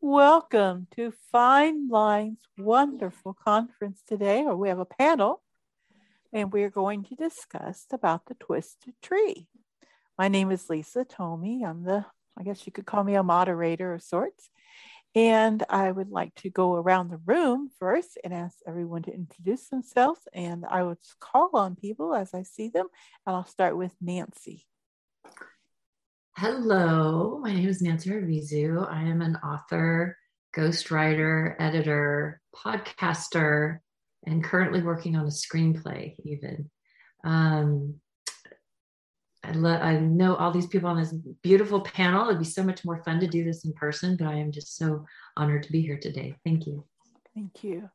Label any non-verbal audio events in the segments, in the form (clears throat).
Welcome to Fine Lines wonderful conference today, or we have a panel, and we're going to discuss about the twisted tree. My name is Lisa Tomey. I'm the, I guess you could call me a moderator of sorts. And I would like to go around the room first and ask everyone to introduce themselves. And I would call on people as I see them. And I'll start with Nancy. Hello, my name is Nancy Arvizu. I am an author, ghostwriter, editor, podcaster, and currently working on a screenplay, even. Um, I, lo- I know all these people on this beautiful panel. It'd be so much more fun to do this in person, but I am just so honored to be here today. Thank you. Thank you.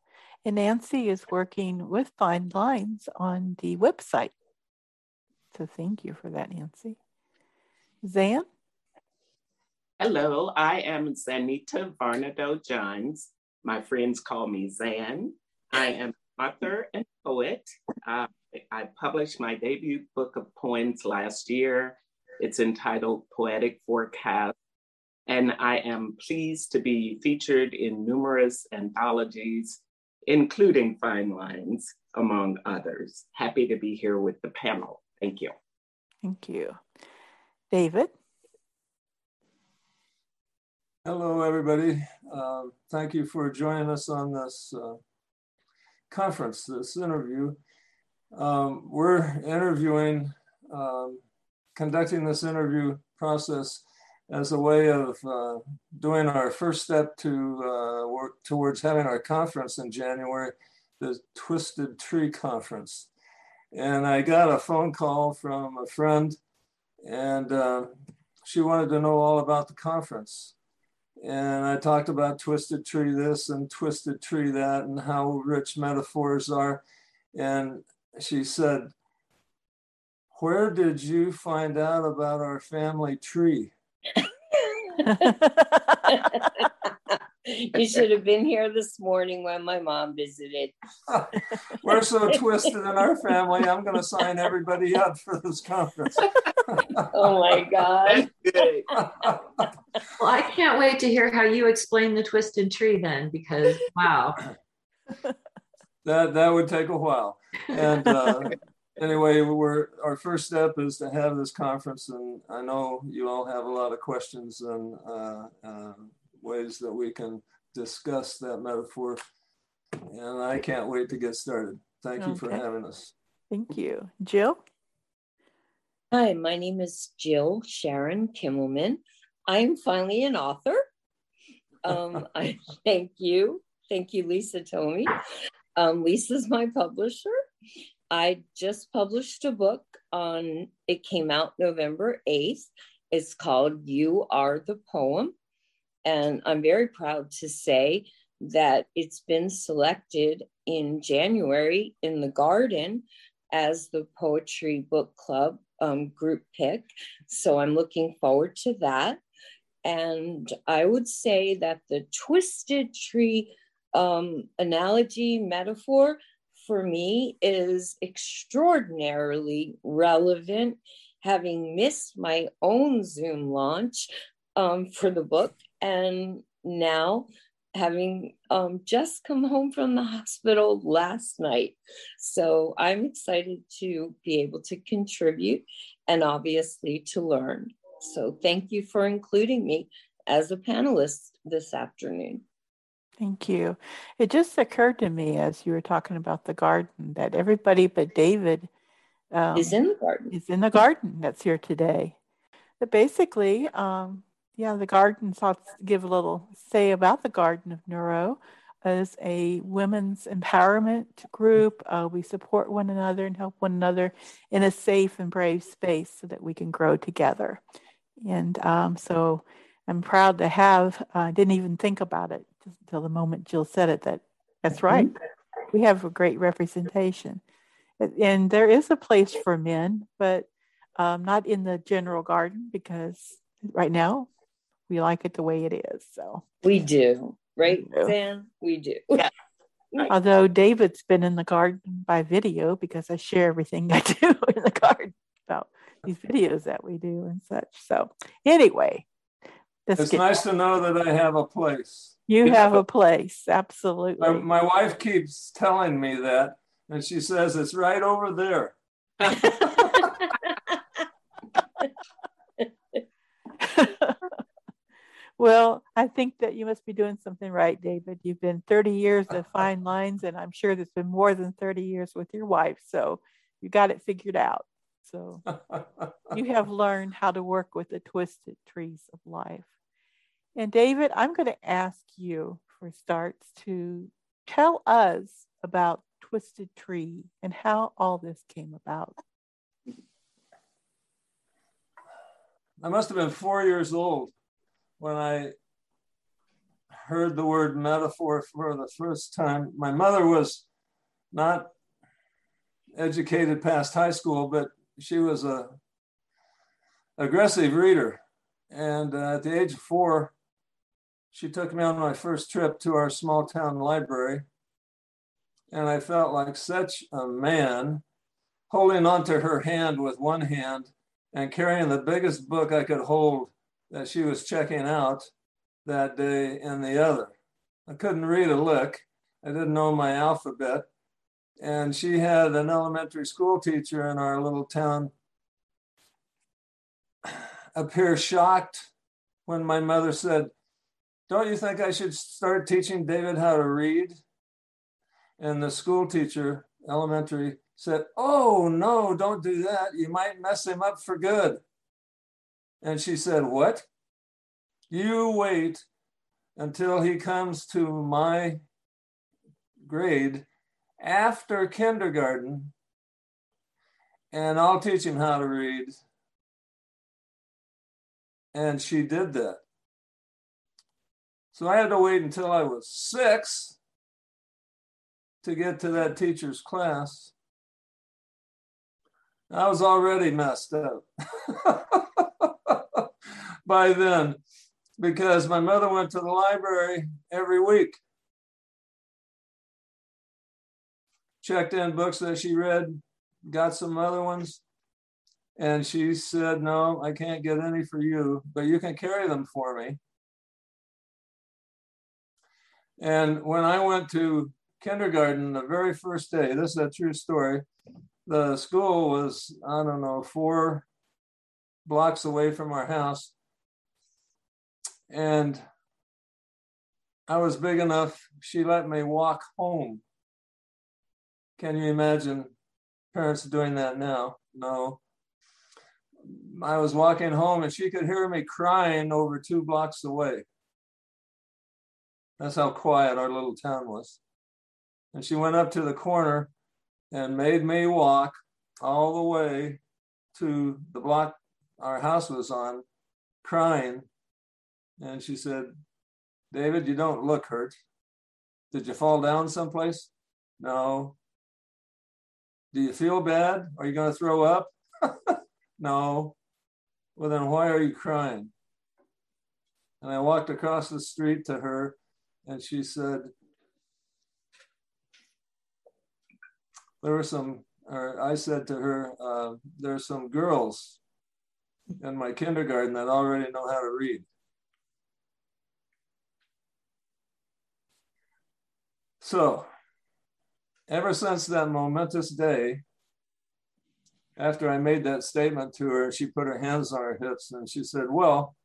And Nancy is working with Fine Lines on the website. So thank you for that, Nancy. Zan? Hello, I am Zanita Varnado Johns. My friends call me Zan. I am author and poet. Uh, I published my debut book of poems last year. It's entitled Poetic Forecast, and I am pleased to be featured in numerous anthologies, including Fine Lines, among others. Happy to be here with the panel. Thank you. Thank you. David? Hello, everybody. Uh, thank you for joining us on this uh, conference, this interview. Um, we're interviewing, um, conducting this interview process as a way of uh, doing our first step to uh, work towards having our conference in January, the Twisted Tree Conference. And I got a phone call from a friend, and uh, she wanted to know all about the conference. And I talked about Twisted Tree this and Twisted Tree that, and how rich metaphors are. And she said, Where did you find out about our family tree? (laughs) you should have been here this morning when my mom visited. (laughs) We're so twisted in our family. I'm going to sign everybody up for this conference. oh my God. (laughs) well, I can't wait to hear how you explain the twisted tree then, because wow. that that would take a while. And uh, anyway, we're our first step is to have this conference, and I know you all have a lot of questions and uh, uh, ways that we can discuss that metaphor. And I can't wait to get started. Thank you for having us. Thank you, Jill. Hi, my name is Jill Sharon Kimmelman. I'm finally an author. Um, (laughs) I thank you. Thank you, Lisa Tomey. Um, Lisa's my publisher. I just published a book on, it came out November 8th. It's called You Are the Poem. And I'm very proud to say that it's been selected in January in the Garden as the Poetry Book Club um, group pick. So I'm looking forward to that. And I would say that the twisted tree um, analogy metaphor for me is extraordinarily relevant, having missed my own Zoom launch um, for the book. And now having um, just come home from the hospital last night. So I'm excited to be able to contribute and obviously to learn. So thank you for including me as a panelist this afternoon. Thank you. It just occurred to me as you were talking about the garden that everybody but David um, is in the garden. Is in the garden that's here today. But basically, um, yeah, the garden thoughts give a little say about the Garden of Neuro as a women's empowerment group. Uh, we support one another and help one another in a safe and brave space so that we can grow together. And um, so I'm proud to have, I uh, didn't even think about it until the moment Jill said it, that that's mm-hmm. right. We have a great representation. And there is a place for men, but um, not in the general garden because right now we like it the way it is. So we do, right, we do. Sam? We do. Yeah. Although David's been in the garden by video because I share everything I (laughs) do in the garden about these videos that we do and such. So anyway, it's nice to know that I have a place. You have a place, absolutely. My, my wife keeps telling me that, and she says it's right over there. (laughs) well, I think that you must be doing something right, David. You've been 30 years of (laughs) fine lines, and I'm sure there's been more than 30 years with your wife. So you got it figured out. So (laughs) you have learned how to work with the twisted trees of life. And David, I'm going to ask you for starts to tell us about Twisted Tree and how all this came about. I must have been four years old when I heard the word metaphor for the first time. My mother was not educated past high school, but she was a aggressive reader. And uh, at the age of four, she took me on my first trip to our small town library. And I felt like such a man holding onto her hand with one hand and carrying the biggest book I could hold that she was checking out that day and the other. I couldn't read a lick. I didn't know my alphabet. And she had an elementary school teacher in our little town appear shocked when my mother said, Don't you think I should start teaching David how to read? And the school teacher, elementary, said, Oh, no, don't do that. You might mess him up for good. And she said, What? You wait until he comes to my grade after kindergarten, and I'll teach him how to read. And she did that. So I had to wait until I was six to get to that teacher's class. I was already messed up (laughs) by then because my mother went to the library every week, checked in books that she read, got some other ones, and she said, No, I can't get any for you, but you can carry them for me. And when I went to kindergarten the very first day, this is a true story the school was, I don't know, four blocks away from our house. And I was big enough, she let me walk home. Can you imagine parents doing that now? No. I was walking home and she could hear me crying over two blocks away. That's how quiet our little town was. And she went up to the corner and made me walk all the way to the block our house was on, crying. And she said, David, you don't look hurt. Did you fall down someplace? No. Do you feel bad? Are you going to throw up? (laughs) no. Well, then why are you crying? And I walked across the street to her and she said, there were some, or I said to her, uh, there's some girls in my kindergarten that already know how to read. So, ever since that momentous day, after I made that statement to her, she put her hands on her hips and she said, Well,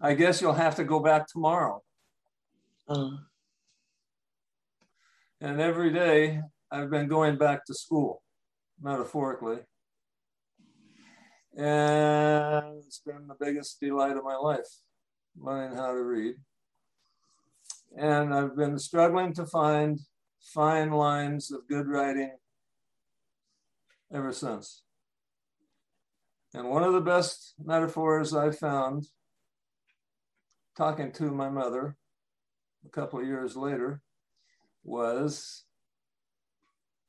I guess you'll have to go back tomorrow. Uh. And every day I've been going back to school, metaphorically. And it's been the biggest delight of my life, learning how to read. And I've been struggling to find fine lines of good writing ever since. And one of the best metaphors I found talking to my mother a couple of years later was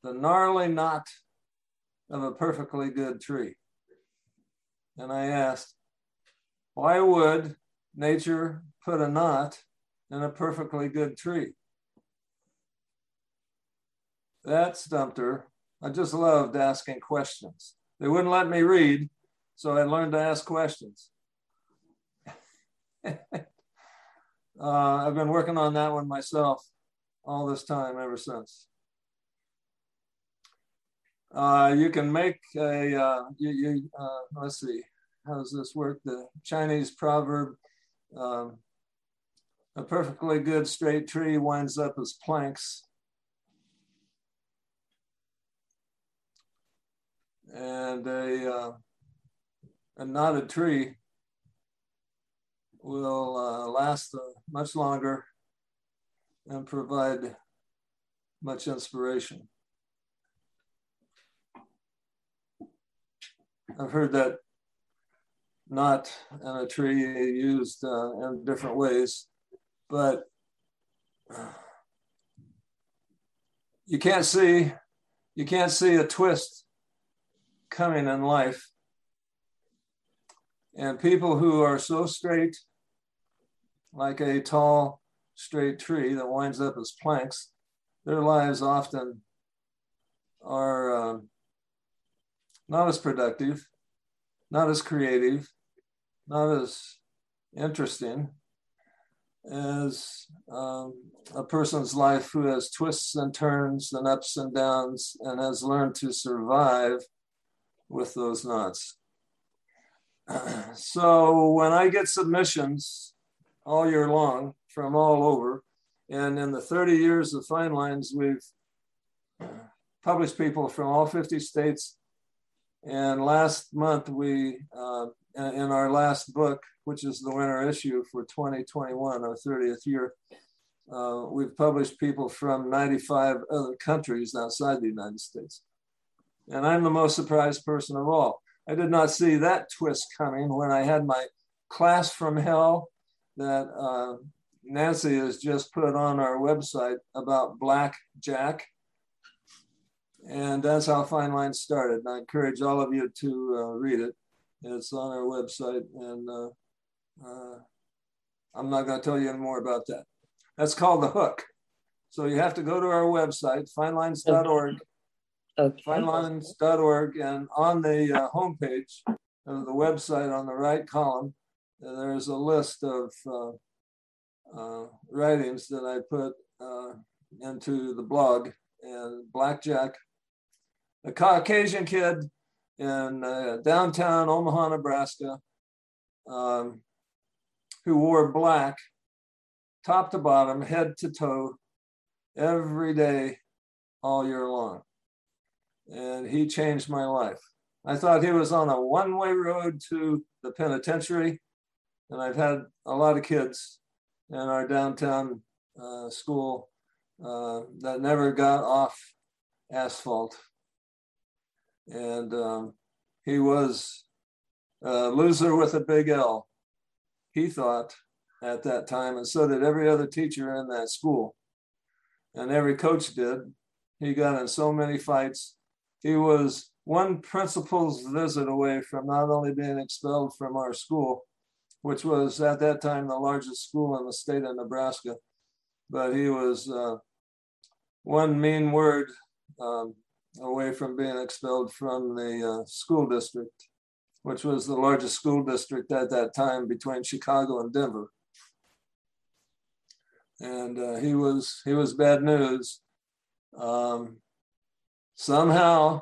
the gnarly knot of a perfectly good tree. And I asked, why would nature put a knot in a perfectly good tree? That stumped her. I just loved asking questions. They wouldn't let me read, So I learned to ask questions. (laughs) uh, I've been working on that one myself all this time ever since. Uh, you can make a, uh, you, you uh, let's see, how does this work? The Chinese proverb, um, a perfectly good straight tree winds up as planks. And a, uh, a knotted tree will uh, last uh, much longer and provide much inspiration. I've heard that knot and a tree used uh, in different ways, but you can't see you can't see a twist coming in life. And people who are so straight, like a tall, straight tree that winds up as planks, their lives often are uh, not as productive, not as creative, not as interesting as um, a person's life who has twists and turns and ups and downs and has learned to survive with those knots. (clears throat) so when I get submissions all year long from all over, and in the 30 years of Fine Lines, we've published people from all 50 states. And last month, we uh, in our last book, which is the winter issue for 2021, our 30th year, uh, we've published people from 95 other countries outside the United States. And I'm the most surprised person of all. I did not see that twist coming when I had my class from hell that uh, Nancy has just put on our website about Black Jack. And that's how Fine Lines started. And I encourage all of you to uh, read it. It's on our website, and uh, uh, I'm not going to tell you any more about that. That's called the hook. So you have to go to our website, finelines.org, okay. finelines.org, and on the uh, homepage of the website on the right column, there's a list of uh, uh, writings that I put uh, into the blog. And Blackjack, a Caucasian kid in uh, downtown Omaha, Nebraska, um, who wore black top to bottom, head to toe, every day, all year long. And he changed my life. I thought he was on a one way road to the penitentiary. And I've had a lot of kids in our downtown uh, school uh, that never got off asphalt and um, he was a loser with a big L. He thought at that time, and so did every other teacher in that school, and every coach did. He got in so many fights. He was one principal's visit away from not only being expelled from our school, which was at that time the largest school in the state of Nebraska, but he was uh, one mean word um, away from being expelled from the uh, school district, which was the largest school district at that time between Chicago and Denver. And uh, he was he was bad news. Um, somehow,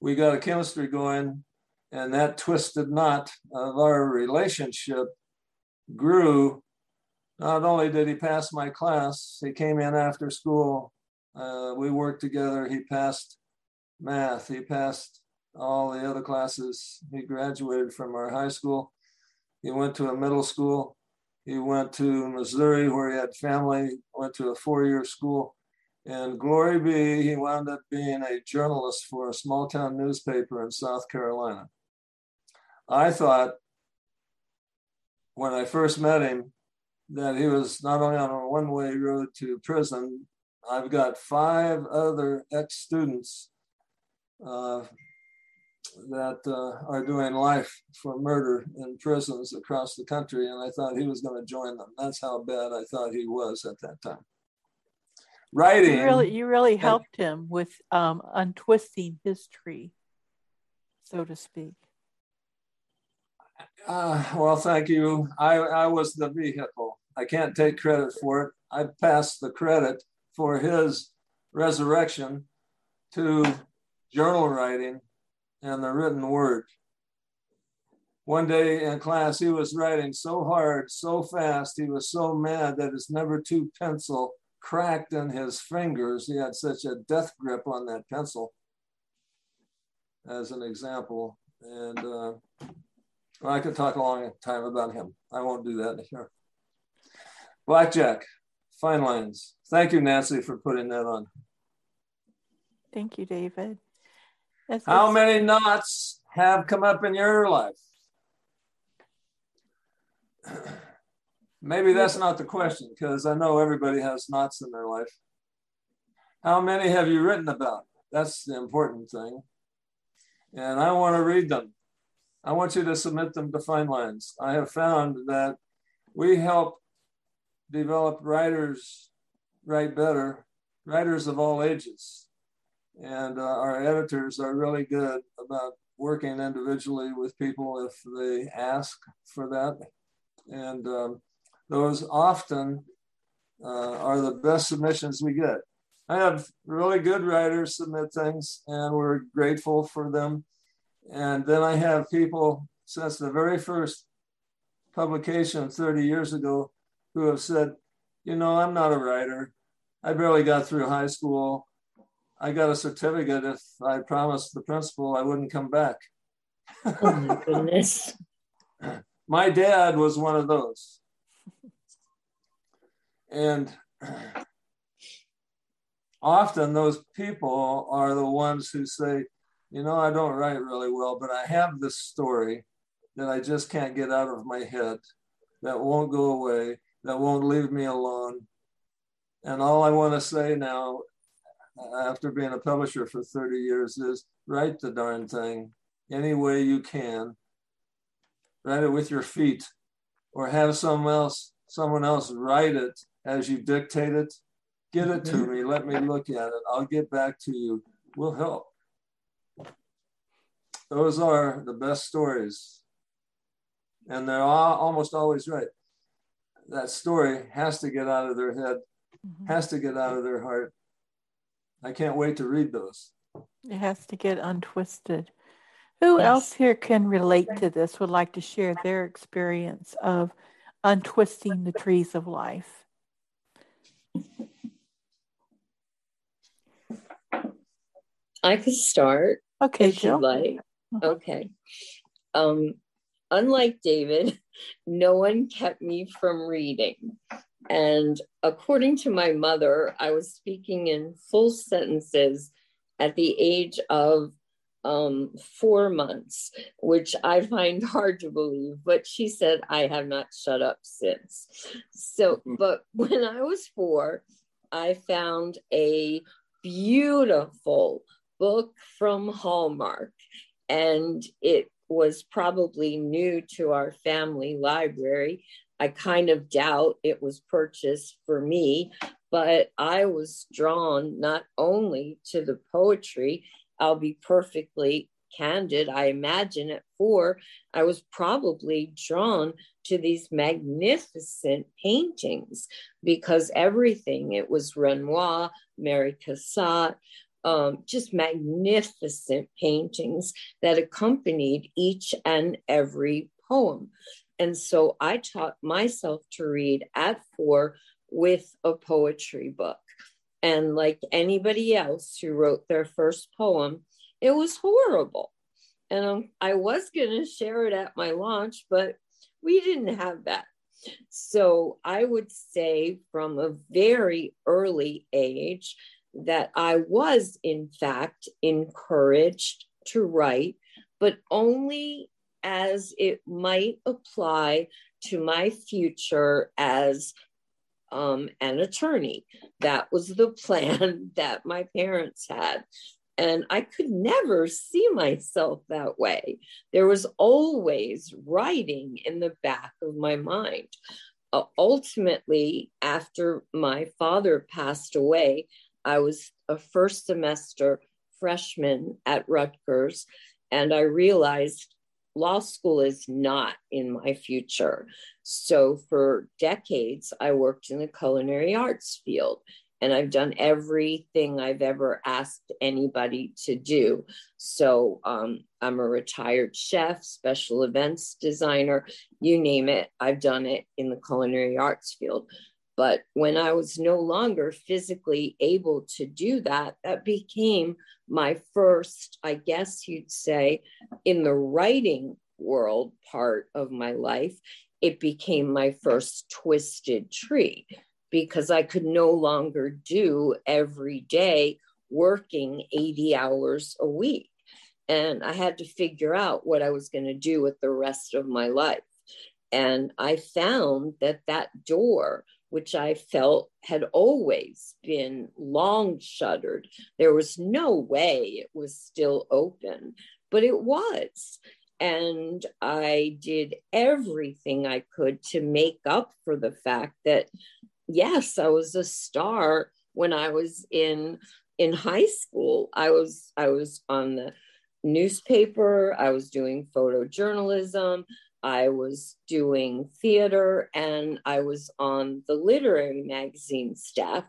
we got a chemistry going, and that twisted knot of our relationship grew. Not only did he pass my class, he came in after school uh, we worked together. He passed math. He passed all the other classes. He graduated from our high school. He went to a middle school. He went to Missouri where he had family, went to a four-year school. And glory be, he wound up being a journalist for a small town newspaper in South Carolina. I thought when I first met him that he was not only on a one way road to prison, I've got five other ex-students uh, that uh, are doing life for murder in prisons across the country, and I thought he was going to join them. That's how bad I thought he was at that time. Writing. You really, you really helped him with um, untwisting his tree, so to speak. Uh, well, thank you. I, I was the vehicle. I can't take credit for it. I passed the credit for his resurrection to journal writing and the written word. One day in class, he was writing so hard, so fast, he was so mad that his number two pencil cracked in his fingers. He had such a death grip on that pencil, as an example. And uh, well, I could talk a long time about him. I won't do that here. Blackjack, fine lines. Thank you, Nancy, for putting that on. Thank you, David. That's How many knots have come up in your life? Maybe that's not the question because I know everybody has knots in their life. How many have you written about? That's the important thing. And I want to read them. I want you to submit them to Fine Lines. I have found that we help develop writers write better, writers of all ages. And uh, our editors are really good about working individually with people if they ask for that. And um, those often uh, are the best submissions we get. I have really good writers submit things, and we're grateful for them. And then I have people since the very first publication 30 years ago who have said, you know, I'm not a writer. I barely got through high school. I got a certificate if I promised the principal I wouldn't come back. Oh my goodness. (laughs) my dad was one of those. And often those people are the ones who say, you know, I don't write really well, but I have this story that I just can't get out of my head, that won't go away, that won't leave me alone. And all I want to say now, after being a publisher for 30 years, is write the darn thing any way you can. Write it with your feet, or have someone else, someone else write it as you dictate it. Get it to mm-hmm. me. Let me look at it. I'll get back to you. We'll help. Those are the best stories. And they're all, almost always right. That story has to get out of their head, mm-hmm. has to get out of their heart. I can't wait to read those. It has to get untwisted. Who yes. else here can relate to this, would like to share their experience of untwisting the trees of life? I could start. Okay, Jill. Like. Uh-huh. Okay. Um, unlike David, (laughs) no one kept me from reading. And according to my mother, I was speaking in full sentences at the age of um, four months, which I find (laughs) hard to believe. But she said I have not shut up since. So, hmm. but (laughs) when I was four, I found a beautiful book from Hallmark and it was probably new to our family library. I kind of doubt it was purchased for me, but I was drawn not only to the poetry, I'll be perfectly candid. I imagine at four, I was probably drawn to these magnificent paintings because everything, it was Renoir, Mary Cassatt, um, just magnificent paintings that accompanied each and every poem. And so I taught myself to read at four with a poetry book. And like anybody else who wrote their first poem, it was horrible. And um, I was going to share it at my launch, but we didn't have that. So I would say from a very early age, that I was, in fact, encouraged to write, but only as it might apply to my future as um, an attorney. That was the (laughs) plan that my parents had. And I could never see myself that way. There was always writing in the back of my mind. Uh, ultimately, after my father passed away, I was a first semester freshman at Rutgers, and I realized law school is not in my future. So for decades, I worked in the culinary arts field and I've done everything I've ever asked anybody to do. So um, I'm a retired chef, special events designer, you name it, I've done it in the culinary arts field. But when I was no longer physically able to do that, that became my first, I guess you'd say, in the writing world part of my life, it became my first twisted tree because I could no longer do every day working 80 hours a week. And I had to figure out what I was going to do with the rest of my life. And I found that that door which I felt had always been long shuttered. There was no way it was still open, but it was. And I did everything I could to make up for the fact that, yes, I was a star when I was in in high school. I was I was on the newspaper, I was doing photojournalism, I was doing theater and I was on the literary magazine staff,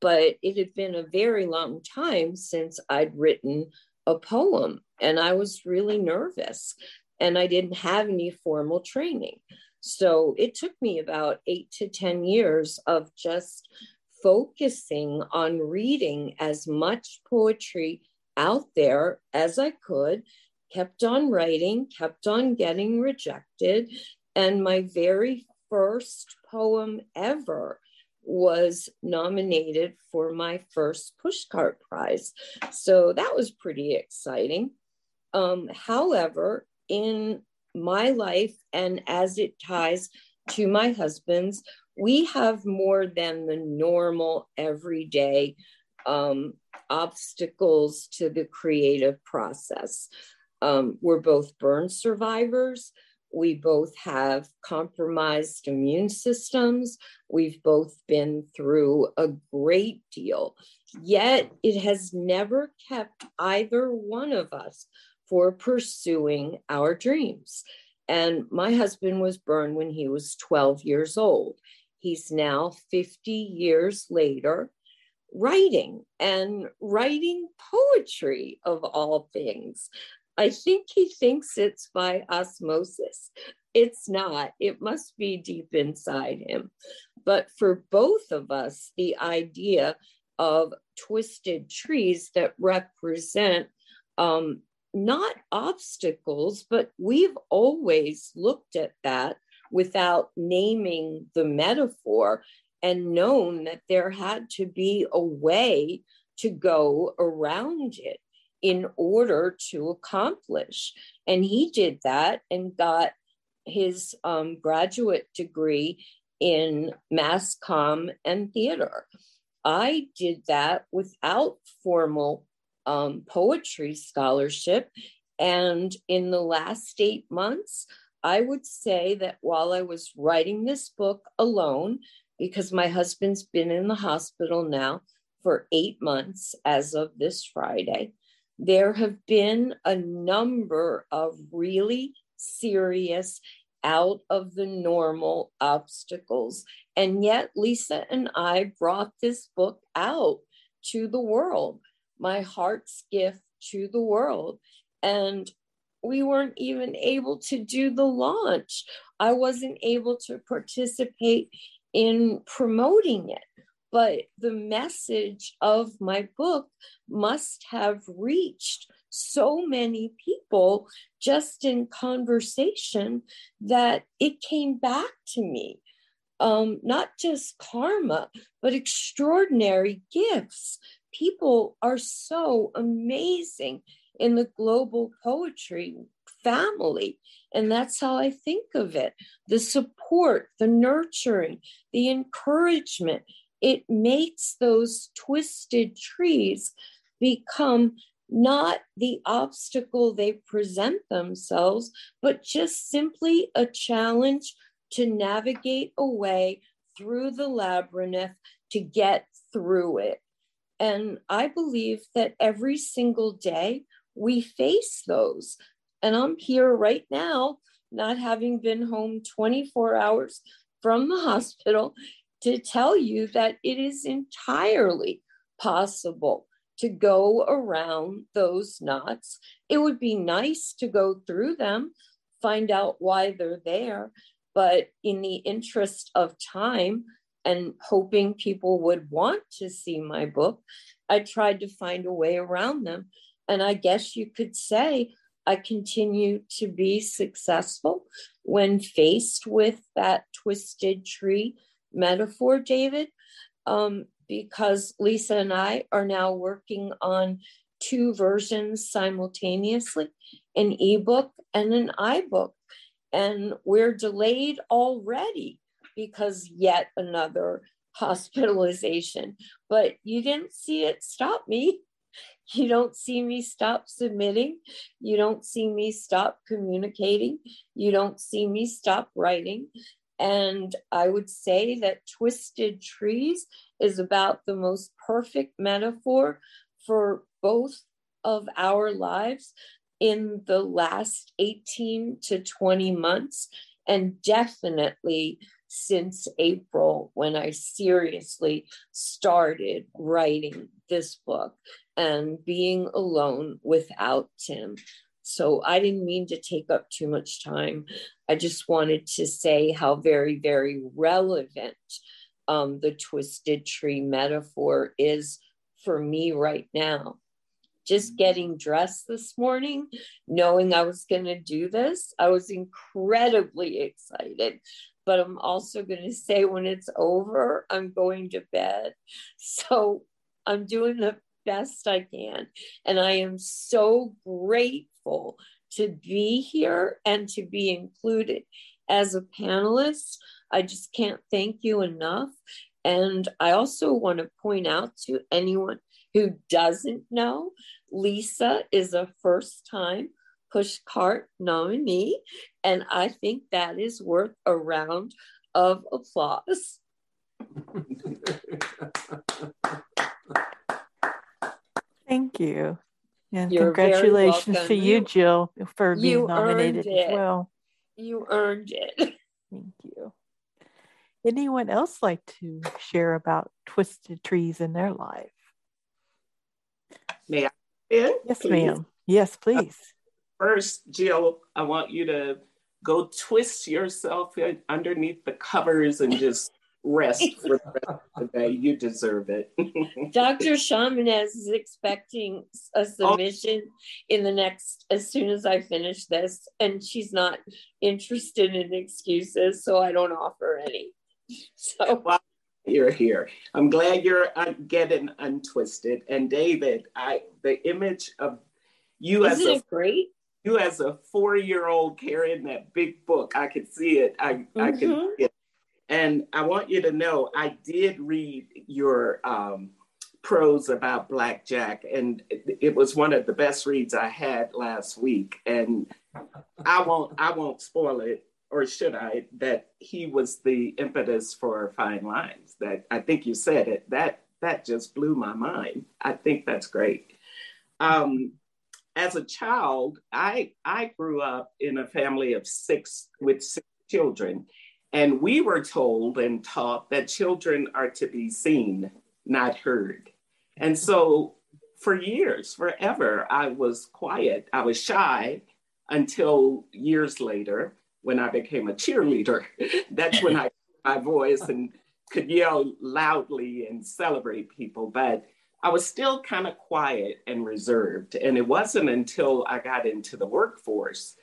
but it had been a very long time since I'd written a poem and I was really nervous and I didn't have any formal training. So it took me about eight to 10 years of just focusing on reading as much poetry out there as I could kept on writing, kept on getting rejected. And my very first poem ever was nominated for my first Pushcart Prize. So that was pretty exciting. Um, however, in my life and as it ties to my husband's, we have more than the normal everyday um, obstacles to the creative process. Um, we're both burn survivors. We both have compromised immune systems. We've both been through a great deal. Yet it has never kept either one of us for pursuing our dreams. And my husband was burned when he was 12 years old. He's now 50 years later writing and writing poetry of all things. I think he thinks it's by osmosis. It's not, it must be deep inside him. But for both of us, the idea of twisted trees that represent um, not obstacles, but we've always looked at that without naming the metaphor and known that there had to be a way to go around it in order to accomplish. And he did that and got his um, graduate degree in mass comm and theater. I did that without formal um, poetry scholarship. And in the last eight months, I would say that while I was writing this book alone, because my husband's been in the hospital now for eight months as of this Friday, there have been a number of really serious out of the normal obstacles. And yet, Lisa and I brought this book out to the world, my heart's gift to the world. And we weren't even able to do the launch. I wasn't able to participate in promoting it but the message of my book must have reached so many people just in conversation that it came back to me. Um, not just karma, but extraordinary gifts. People are so amazing in the global poetry family. And that's how I think of it the support, the nurturing, the encouragement, it makes those twisted trees become not the obstacle they present themselves, but just simply a challenge to navigate away through the labyrinth to get through it. And I believe that every single day we face those. And I'm here right now, not having been home 24 hours from the (laughs) hospital, to tell you that it is entirely possible to go around those knots. It would be nice to go through them, find out why they're there, but in the interest of time and hoping people would want to see my book, I tried to find a way around them. And I guess you could say I continue to be successful when faced with that twisted tree metaphor, David, um, because Lisa and I are now working on two versions simultaneously an ebook and an iBook. And we're delayed already because yet another (laughs) hospitalization. But you didn't see it stop me. (laughs) You don't see me stop submitting. You don't see me stop communicating. You don't see me stop writing. And I would say that Twisted Trees is about the most perfect metaphor for both of our lives in the last 18 to 20 months, and definitely since April when I seriously started writing this book and being alone without Tim. So I didn't mean to take up too much time. I just wanted to say how very, very relevant um, the twisted tree metaphor is for me right now. Just getting dressed this morning, knowing I was going to do this, I was incredibly excited. But I'm also going to say when it's over, I'm going to bed. So I'm doing the best I can. And I am so grateful to be here and to be included as a panelist. I just can't thank you enough. And I also want to point out to anyone who doesn't know, Lisa is a first time pushcart nominee. And I think that is worth a round of applause. (laughs) Thank you. And You're congratulations to you, you, Jill, for being nominated as well. You earned it. (laughs) Thank you. Anyone else like to share about twisted trees in their life? May I? In, yes, please? ma'am. Yes, please. First, Jill, I want you to go twist yourself underneath the covers and just rest (laughs) for the rest of the day. You deserve it. (laughs) Dr. Shamanez is expecting a submission oh. in the next, as soon as I finish this, and she's not interested in excuses, so I don't offer any. (laughs) So. Well, you're here. I'm glad you're getting untwisted. And David, I the image of you Isn't as a great you as a four year old carrying that big book. I could see it. I mm-hmm. I it and I want you to know I did read your um, prose about Blackjack, and it was one of the best reads I had last week. And I won't I won't spoil it, or should I? That he was the impetus for Fine Lines. That I think you said it. That that just blew my mind. I think that's great. Um, as a child, I I grew up in a family of six with six children and we were told and taught that children are to be seen, not heard. And so for years, forever, I was quiet. I was shy until years later when I became a cheerleader. (laughs) That's when I my voice and could yell loudly and celebrate people. But I was still kind of quiet and reserved. And it wasn't until I got into the workforce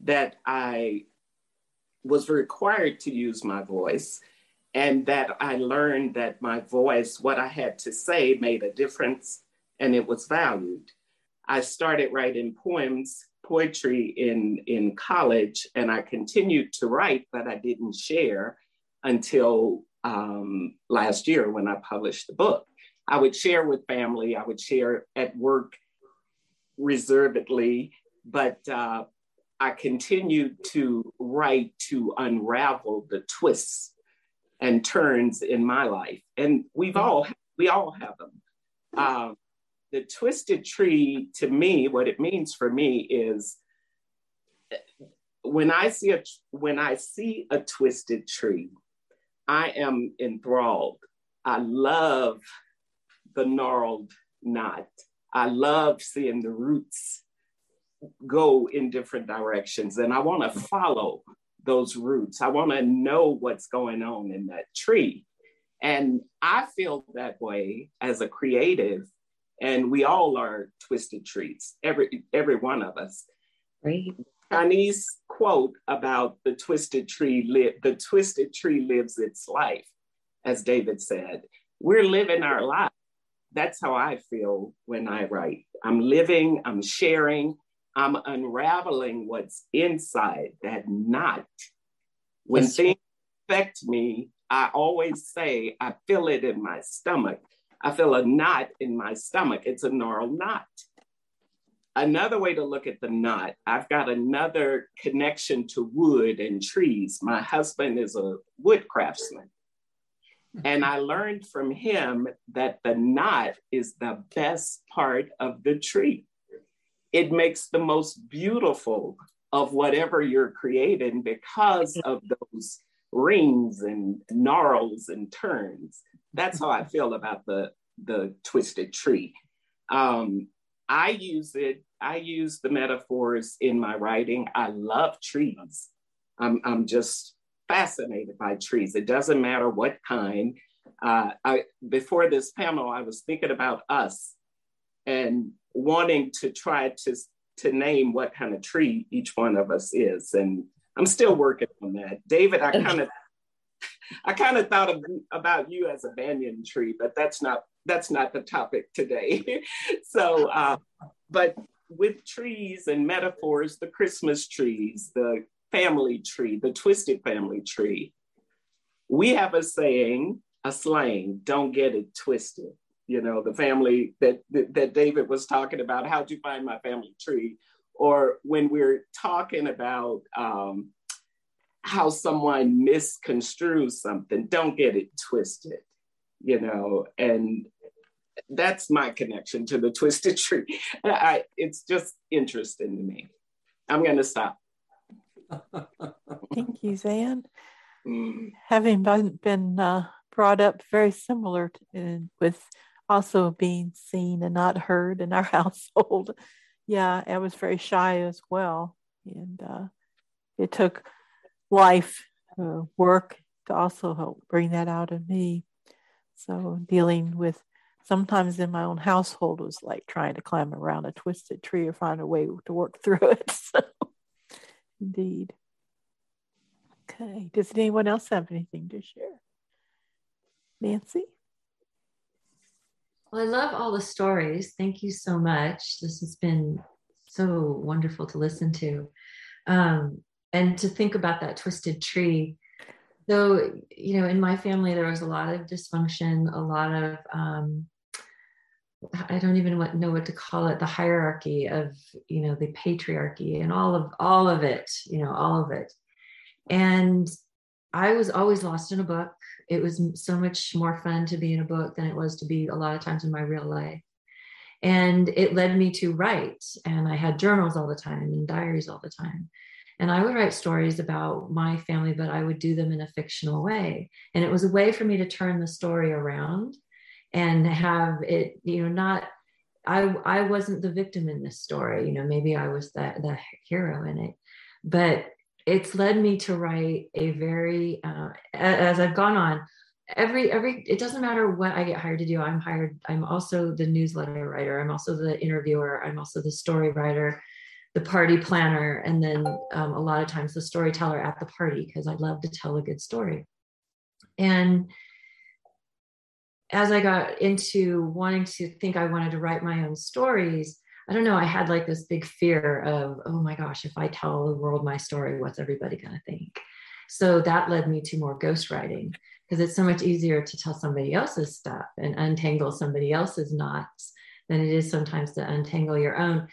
that I was required to use my voice and that I learned that my voice, what I had to say, made a difference and it was valued. I started writing poems, poetry in, in college, and I continued to write, but I didn't share until um, last year when I published the book. I would share with family, I would share at work reservedly, but uh, I continued to write to unravel the twists and turns in my life. And we've all, we all have them. Um, the twisted tree, to me, what it means for me is when I see a when I see a twisted tree, I am enthralled. I love the gnarled knot. I love seeing the roots go in different directions, and I want to follow those roots. I want to know what's going on in that tree. And I feel that way as a creative, and we all are twisted trees, every every one of us. Right. Chinese quote about the twisted tree li- the twisted tree lives its life, as David said. We're living our life. That's how I feel when I write. I'm living, I'm sharing, I'm unraveling what's inside that knot. When yes. things affect me, I always say I feel it in my stomach. I feel a knot in my stomach. It's a gnarled knot. Another way to look at the knot, I've got another connection to wood and trees. My husband is a wood craftsman. Hmm. And I learned from him that the knot is the best part of the tree. It makes the most beautiful of whatever you're creating because of those rings and gnarls and turns. That's how I feel about the, the twisted tree. Um, I use it, I use the metaphors in my writing. I love trees. I'm, I'm just fascinated by trees. It doesn't matter what kind. Uh, I, before this panel, I was thinking about us and wanting to try to, to name what kind of tree each one of us is. And I'm still working on that. David, I kind of I kind of thought of, about you as a banyan tree, but that's not that's not the topic today. (laughs) so, uh, but with trees and metaphors, the Christmas trees, the family tree, the twisted family tree, we have a saying, a slang, don't get it twisted. You know, the family that, that, that David was talking about, how'd you find my family tree? Or when we're talking about um, how someone misconstrues something, don't get it twisted, you know, and that's my connection to the (laughs) twisted tree. I, it's just interesting to me. I'm going to stop. Thank you, Zan. Mm. Having been, been uh, brought up very similar to, with also being seen and not heard in our (laughs) household. Yeah, I was very shy as well. And uh, it took life uh, work to also help bring that out of me. So dealing with sometimes in my own household was like trying to climb around a twisted tree or find a way to work (laughs) through it. So, indeed. Okay. Does anyone else have anything to share? Nancy? Well, I love all the stories. Thank you so much. This has been so wonderful to listen to. Um, and to think about that twisted tree. So, you know, in my family, there was a lot of dysfunction, a lot of um, I don't even know what to call it, the hierarchy of, you know, the patriarchy and all of all of it, you know, all of it. And I was always lost in a book. It was so much more fun to be in a book than it was to be a lot of times in my real life. And it led me to write. And I had journals all the time and diaries all the time. And I would write stories about my family, but I would do them in a fictional way. And it was a way for me to turn the story around and have it you know not i i wasn't the victim in this story you know maybe i was the the hero in it but it's led me to write a very uh, as i've gone on every every it doesn't matter what i get hired to do i'm hired i'm also the newsletter writer i'm also the interviewer i'm also the story writer the party planner and then um, a lot of times the storyteller at the party because i love to tell a good story. And as I got into wanting to think I wanted to write my own stories, I don't know, I had like this big fear of, oh my gosh, if I tell the world my story, what's everybody going to think? So that led me to more ghostwriting because it's so much easier to tell somebody else's stuff and untangle somebody else's knots than it is sometimes to untangle your own.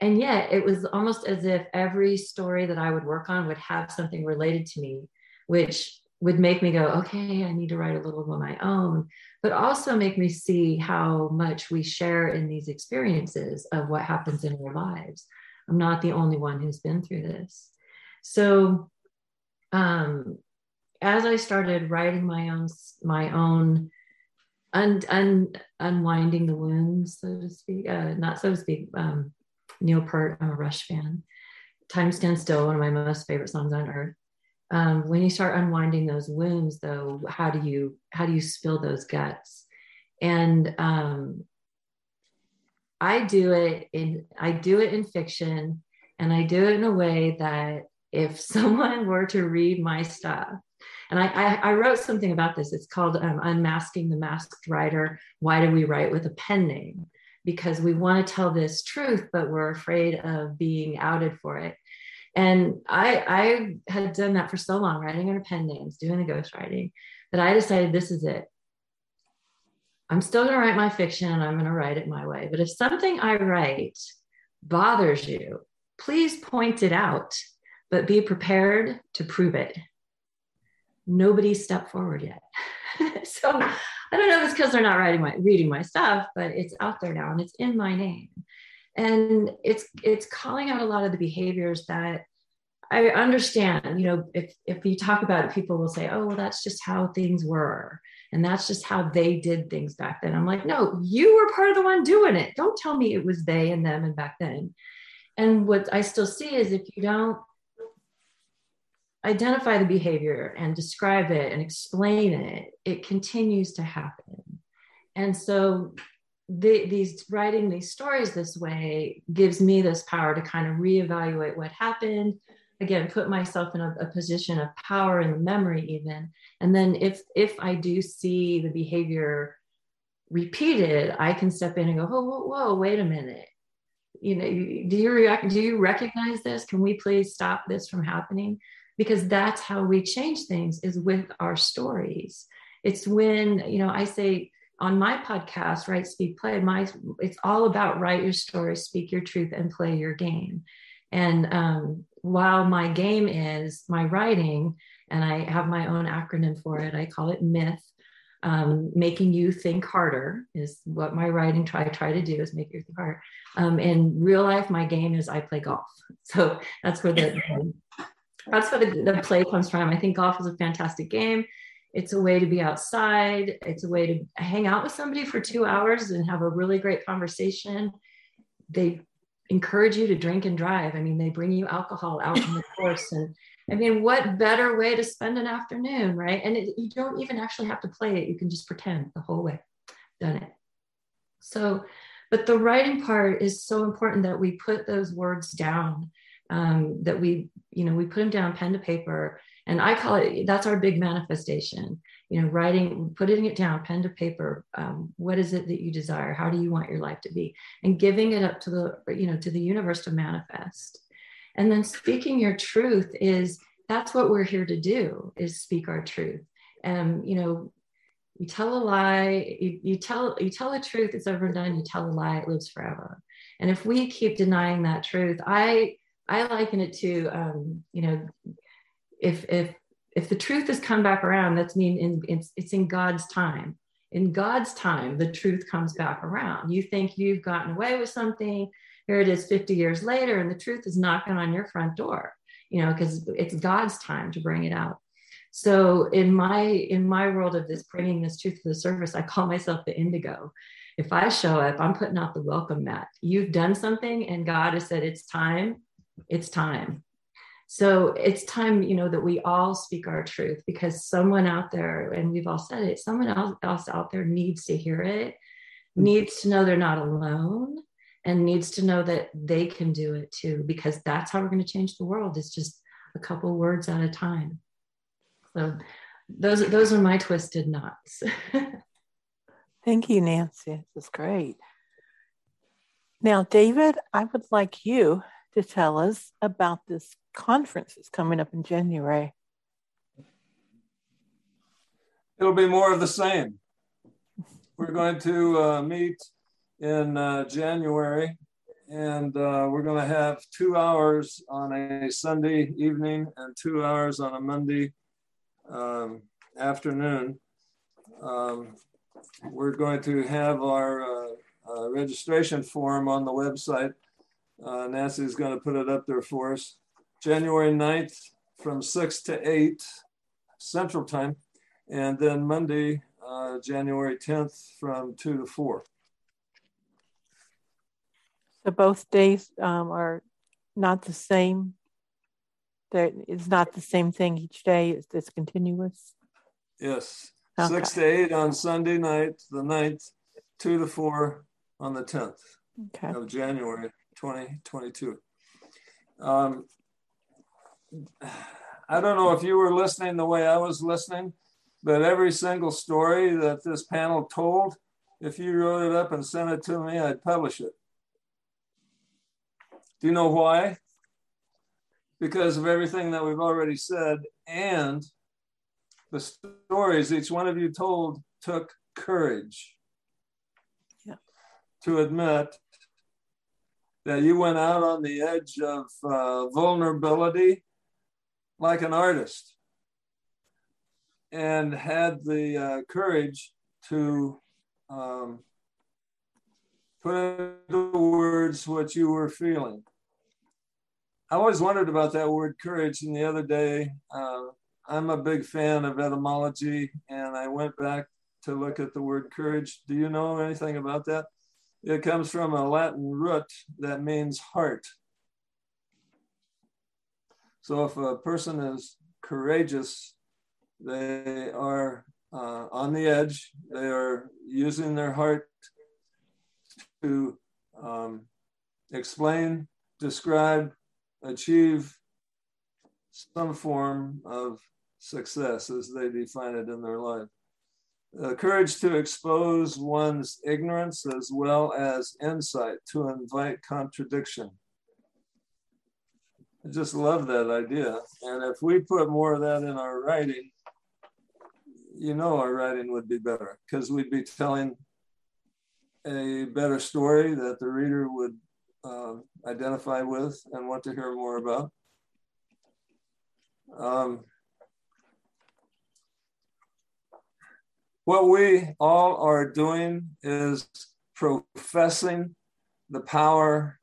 And yet it was almost as if every story that I would work on would have something related to me, which would make me go, okay, I need to write a little of my own, but also make me see how much we share in these experiences of what happens in our lives. I'm not the only one who's been through this. So, um, as I started writing my own my own un, un, unwinding the wounds, so to speak, uh, not so to speak. Um, Neil Peart, I'm a Rush fan. Time Stands Still, one of my most favorite songs on earth. Um, when you start unwinding those wounds, though, how do you how do you spill those guts? And um, I do it in I do it in fiction, and I do it in a way that if (laughs) someone were to read my stuff, and I, I, I wrote something about this. It's called um, Unmasking the Masked Writer. Why do we write with a pen name? Because we want to tell this truth, but we're afraid of being outed for it. And I, I had done that for so long, writing under pen names, doing the ghostwriting, that I decided this is it. I'm still going to write my fiction and I'm going to write it my way. But if something I write bothers you, please point it out, but be prepared to prove it. Nobody stepped forward yet. (laughs) so I don't know if it's because they're not writing my reading my stuff, but it's out there now and it's in my name and it's it's calling out a lot of the behaviors that I understand, you know, if if you talk about it, people will say, "Oh, well, that's just how things were, and that's just how they did things back then." I'm like, "No, you were part of the one doing it. Don't tell me it was they and them and back then." And what I still see is if you don't identify the behavior and describe it and explain it, it continues to happen. And so the, these writing these stories this way gives me this power to kind of reevaluate what happened. Again put myself in a, a, position of power in the memory even. And then if if i do see the behavior repeated i can step in and go oh whoa, whoa wait a minute. You know do you react do you recognize this? Can we please stop this from happening? Because that's how we change things is with our stories. It's when you know i say on my podcast, Write, Speak, Play, my it's all about write your story, speak your truth, and play your game. And um, while my game is my writing, and I have my own acronym for it, I call it Myth. Um, making you think harder is what my writing try try to do is make you think harder. Um, in real life, my game is I play golf, (laughs) so that's where the (laughs) that's where the, the play comes from. I think golf is a fantastic game it's a way to be outside. It's a way to hang out with somebody for two hours and have a really great conversation. They encourage you to drink and drive. I mean, they bring you alcohol out in the (laughs) course. And I mean, what better way to spend an afternoon, right? And it, you don't even actually have to play it. You can just pretend the whole way. Done it. So, but the writing part is so important that we put those words down, um, that we, you know, we put them down pen to paper and i call it that's our big manifestation you know writing putting it down pen to paper um, what is it that you desire? How do you want your life to be? And giving it up to the you know to the universe to manifest. And then speaking your truth is that's what we're here to do is speak our truth. And you know you tell a lie you, you tell you tell the truth it's over and done you tell a lie it lives forever. And if we keep denying that truth i i liken it to um, you know if if if the truth has come back around, that's mean in, it's, it's in God's time. In God's time, the truth comes back around. You think you've gotten away with something. Here it is 50 years later, and the truth is knocking on your front door, you know, because it's God's time to bring it out. So in my in my world of this bringing this truth to the surface, I call myself the indigo. If I show up, I'm putting out the welcome mat. You've done something, and God has said it's time. It's time so it's time you know that we all speak our truth because someone out there and we've all said it someone else out there needs to hear it mm-hmm. needs to know they're not alone and needs to know that they can do it too because that's how we're going to change the world it's just a couple words at a time. So those those are my twisted knots. (laughs) Thank you nancy. This is great. Now david i would like you to tell us about this conference that's coming up in January. It'll be more of the same. We're going to uh, meet in uh, January and uh, we're going to have two hours on a Sunday evening and two hours on a Monday um, afternoon. Um, we're going to have our uh, uh, registration form on the website uh, Nancy is going to put it up there for us. January 9th from 6 to 8 Central Time, and then Monday, uh, January 10th from 2 to 4. So both days um, are not the same. There is not the same thing each day. It's, it's continuous. Yes. Okay. Six to eight on Sunday night, the 9th, two to four on the 10th okay. of January 2022. Um, I don't know if you were listening the way I was listening, but every single story that this panel told, if you wrote it up and sent it to me, I'd publish it. Do you know why? Because of everything that we've already said and the stories each one of you told took courage yeah. to admit that you went out on the edge of uh, vulnerability like an artist and had the uh, courage to um, put into words what you were feeling. I always wondered about that word courage, and the other day, uh, I'm a big fan of etymology, and I went back to look at the word courage. Do you know anything about that? It comes from a Latin root that means heart. So if a person is courageous, they are uh, on the edge, they are using their heart to um, explain, describe, achieve some form of success as they define it in their life. Uh, courage to expose one's ignorance as well as insight to invite contradiction. I just love that idea. And if we put more of that in our writing, you know, our writing would be better because we'd be telling a better story that the reader would uh, identify with and want to hear more about. Um, what we all are doing is professing the power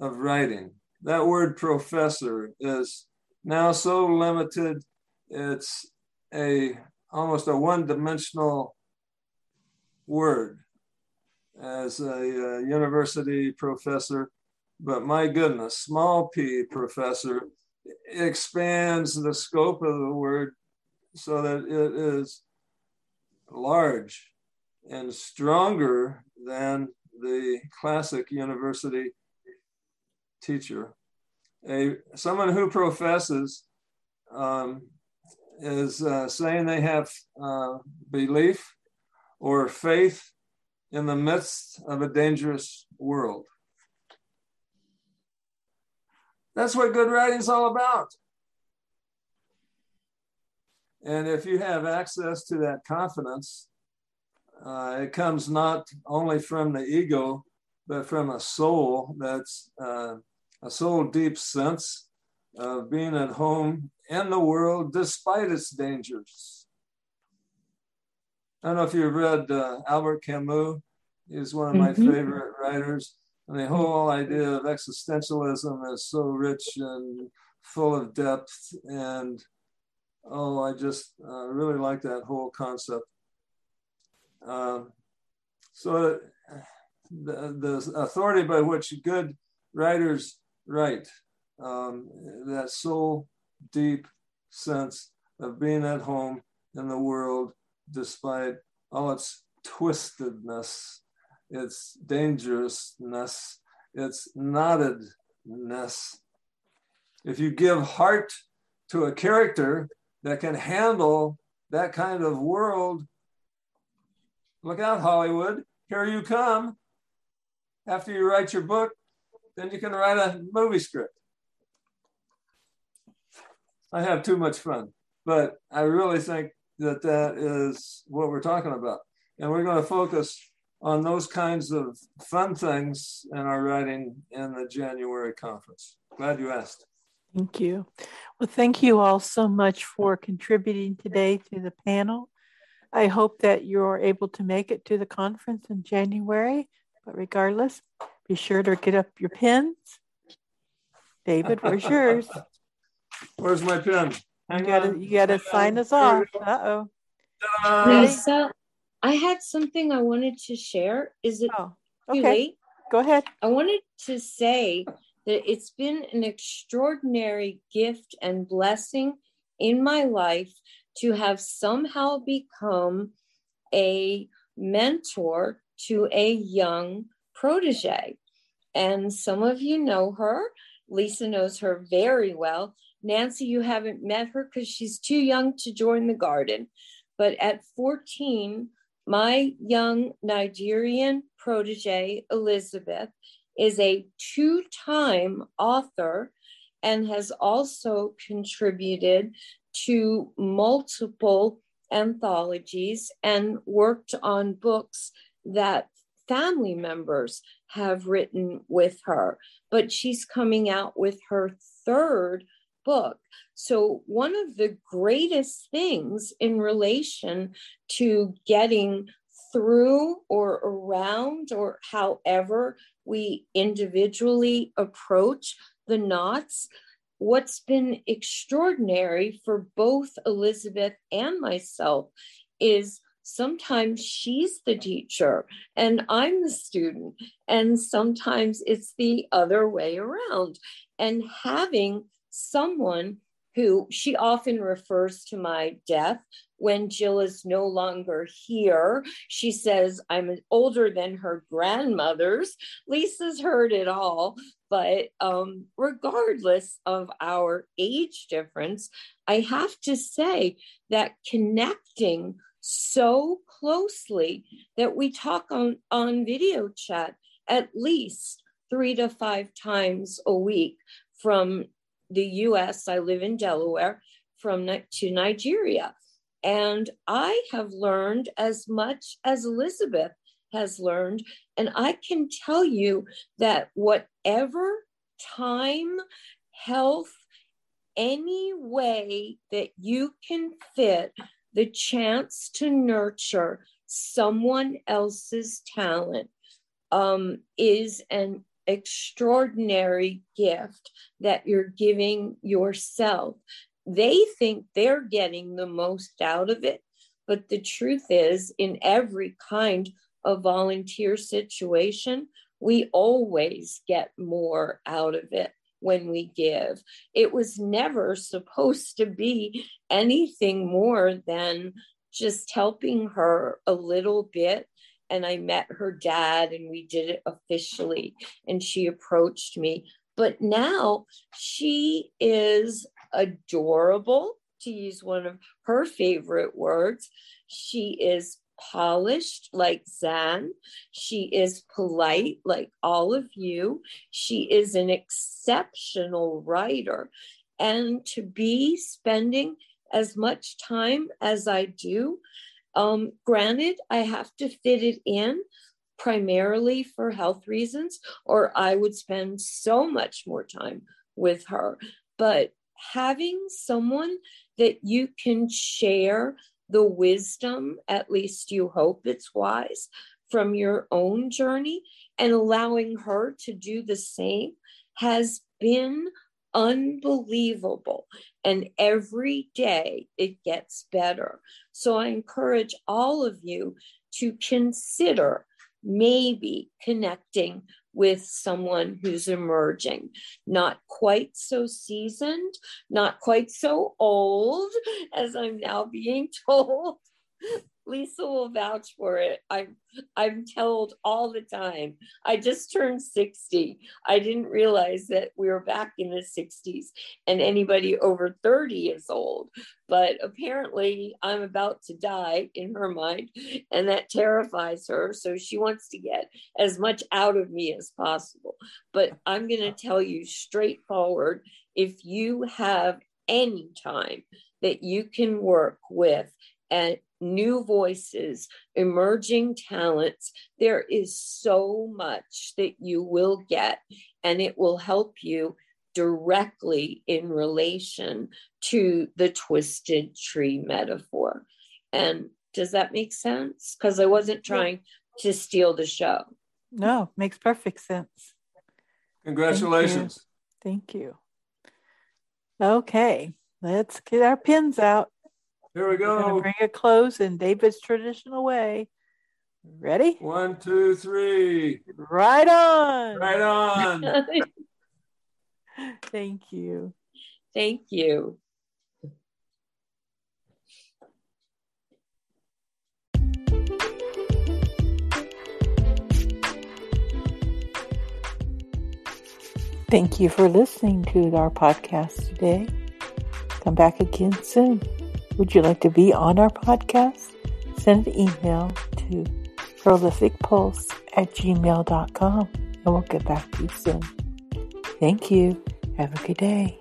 of writing. That word professor is now so limited, it's a almost a one-dimensional word as a, a uh, university professor, but my goodness, small p professor expands the scope of the word so that it is large and stronger than the classic university teacher. A someone who professes um, is uh, saying they have uh, belief or faith in the midst of a dangerous world. That's what good writing is all about. And if you have access to that confidence, uh, it comes not only from the ego, but from a soul that's uh, a soul deep sense of being at home in the world despite its dangers. I don't know if you've read uh, Albert Camus. He's one of my mm-hmm. favorite writers. And the whole idea of existentialism is so rich and full of depth and oh, I just uh, really like that whole concept. Um, so the, the authority by which good writers write, um, that soul deep sense of being at home in the world despite all its twistedness, its dangerousness, its knottedness. If you give heart to a character that can handle that kind of world. Look out, Hollywood. Here you come. After you write your book, then you can write a movie script. I have too much fun, but I really think that that is what we're talking about. And we're going to focus on those kinds of fun things in our writing in the January conference. Glad you asked. Thank you. Well, thank you all so much for contributing today to the panel. I hope that you're able to make it to the conference in January, but regardless, be sure to get up your pens David, where's yours? Where's my pen? You gotta, you gotta sign us off. Uh oh. Lisa, I had something I wanted to share. Is it oh, okay. too late? Go ahead. I wanted to say that it's been an extraordinary gift and blessing in my life to have somehow become a mentor to a young protege. And some of you know her. Lisa knows her very well. Nancy, you haven't met her because she's too young to join the garden. But at 14, my young Nigerian protege, Elizabeth, is a two time author and has also contributed to multiple anthologies and worked on books that family members have written with her. But she's coming out with her third book. So, one of the greatest things in relation to getting through or around or however we individually approach the knots, what's been extraordinary for both Elizabeth and myself is sometimes she's the teacher and I'm the student, and sometimes it's the other way around. And having someone who she often refers to my death when Jill is no longer here. She says, I'm older than her grandmothers. Lisa's heard it all. But um, regardless of our age difference, I have to say that connecting so closely that we talk on, on video chat at least three to five times a week from the US, I live in Delaware, from to Nigeria. And I have learned as much as Elizabeth has learned. And I can tell you that whatever time, health, any way that you can fit the chance to nurture someone else's talent um, is an extraordinary gift that you're giving yourself. They think they're getting the most out of it. But the truth is, in every kind of volunteer situation, we always get more out of it when we give. It was never supposed to be anything more than just helping her a little bit and I met her dad and we did it officially and she approached me. But now she is adorable, to use one of her favorite words. She is polished like Zan. She is polite like all of you. She is an exceptional writer. And to be spending as much time as I do um, granted, I have to fit it in primarily for health reasons, or I would spend so much more time with her. But having someone that you can share the wisdom, at least you hope it's wise, from your own journey and allowing her to do the same has been unbelievable. And every day it gets better. So I encourage all of you to consider maybe connecting with someone who's emerging, not quite so seasoned, not quite so old as I'm now being (laughs) told, Lisa will vouch for it. I'm I'm told all the time. I just turned 60. I didn't realize that we were back in the 60s and anybody over 30 is old. But apparently I'm about to die in her mind and that terrifies her. So she wants to get as much out of me as possible. But I'm going to uh-huh. tell you straightforward if you have any time that you can work with and new voices, emerging talents. There is so much that you will get, and it will help you directly in relation to the twisted tree metaphor. And does that make sense? Because I wasn't trying to steal the show. No, makes perfect sense. Congratulations. Thank you. Okay, let's get our pins out. Here we go. bring it close in David's traditional way. Ready? One, two, three. Right on. Right on. (laughs) Thank you. Thank you. Thank you for listening to our podcast today. Come back again soon. Would you like to be on our podcast? Send an email to prolificpulse at gmail.com and we'll get back to you soon. Thank you. Have a good day.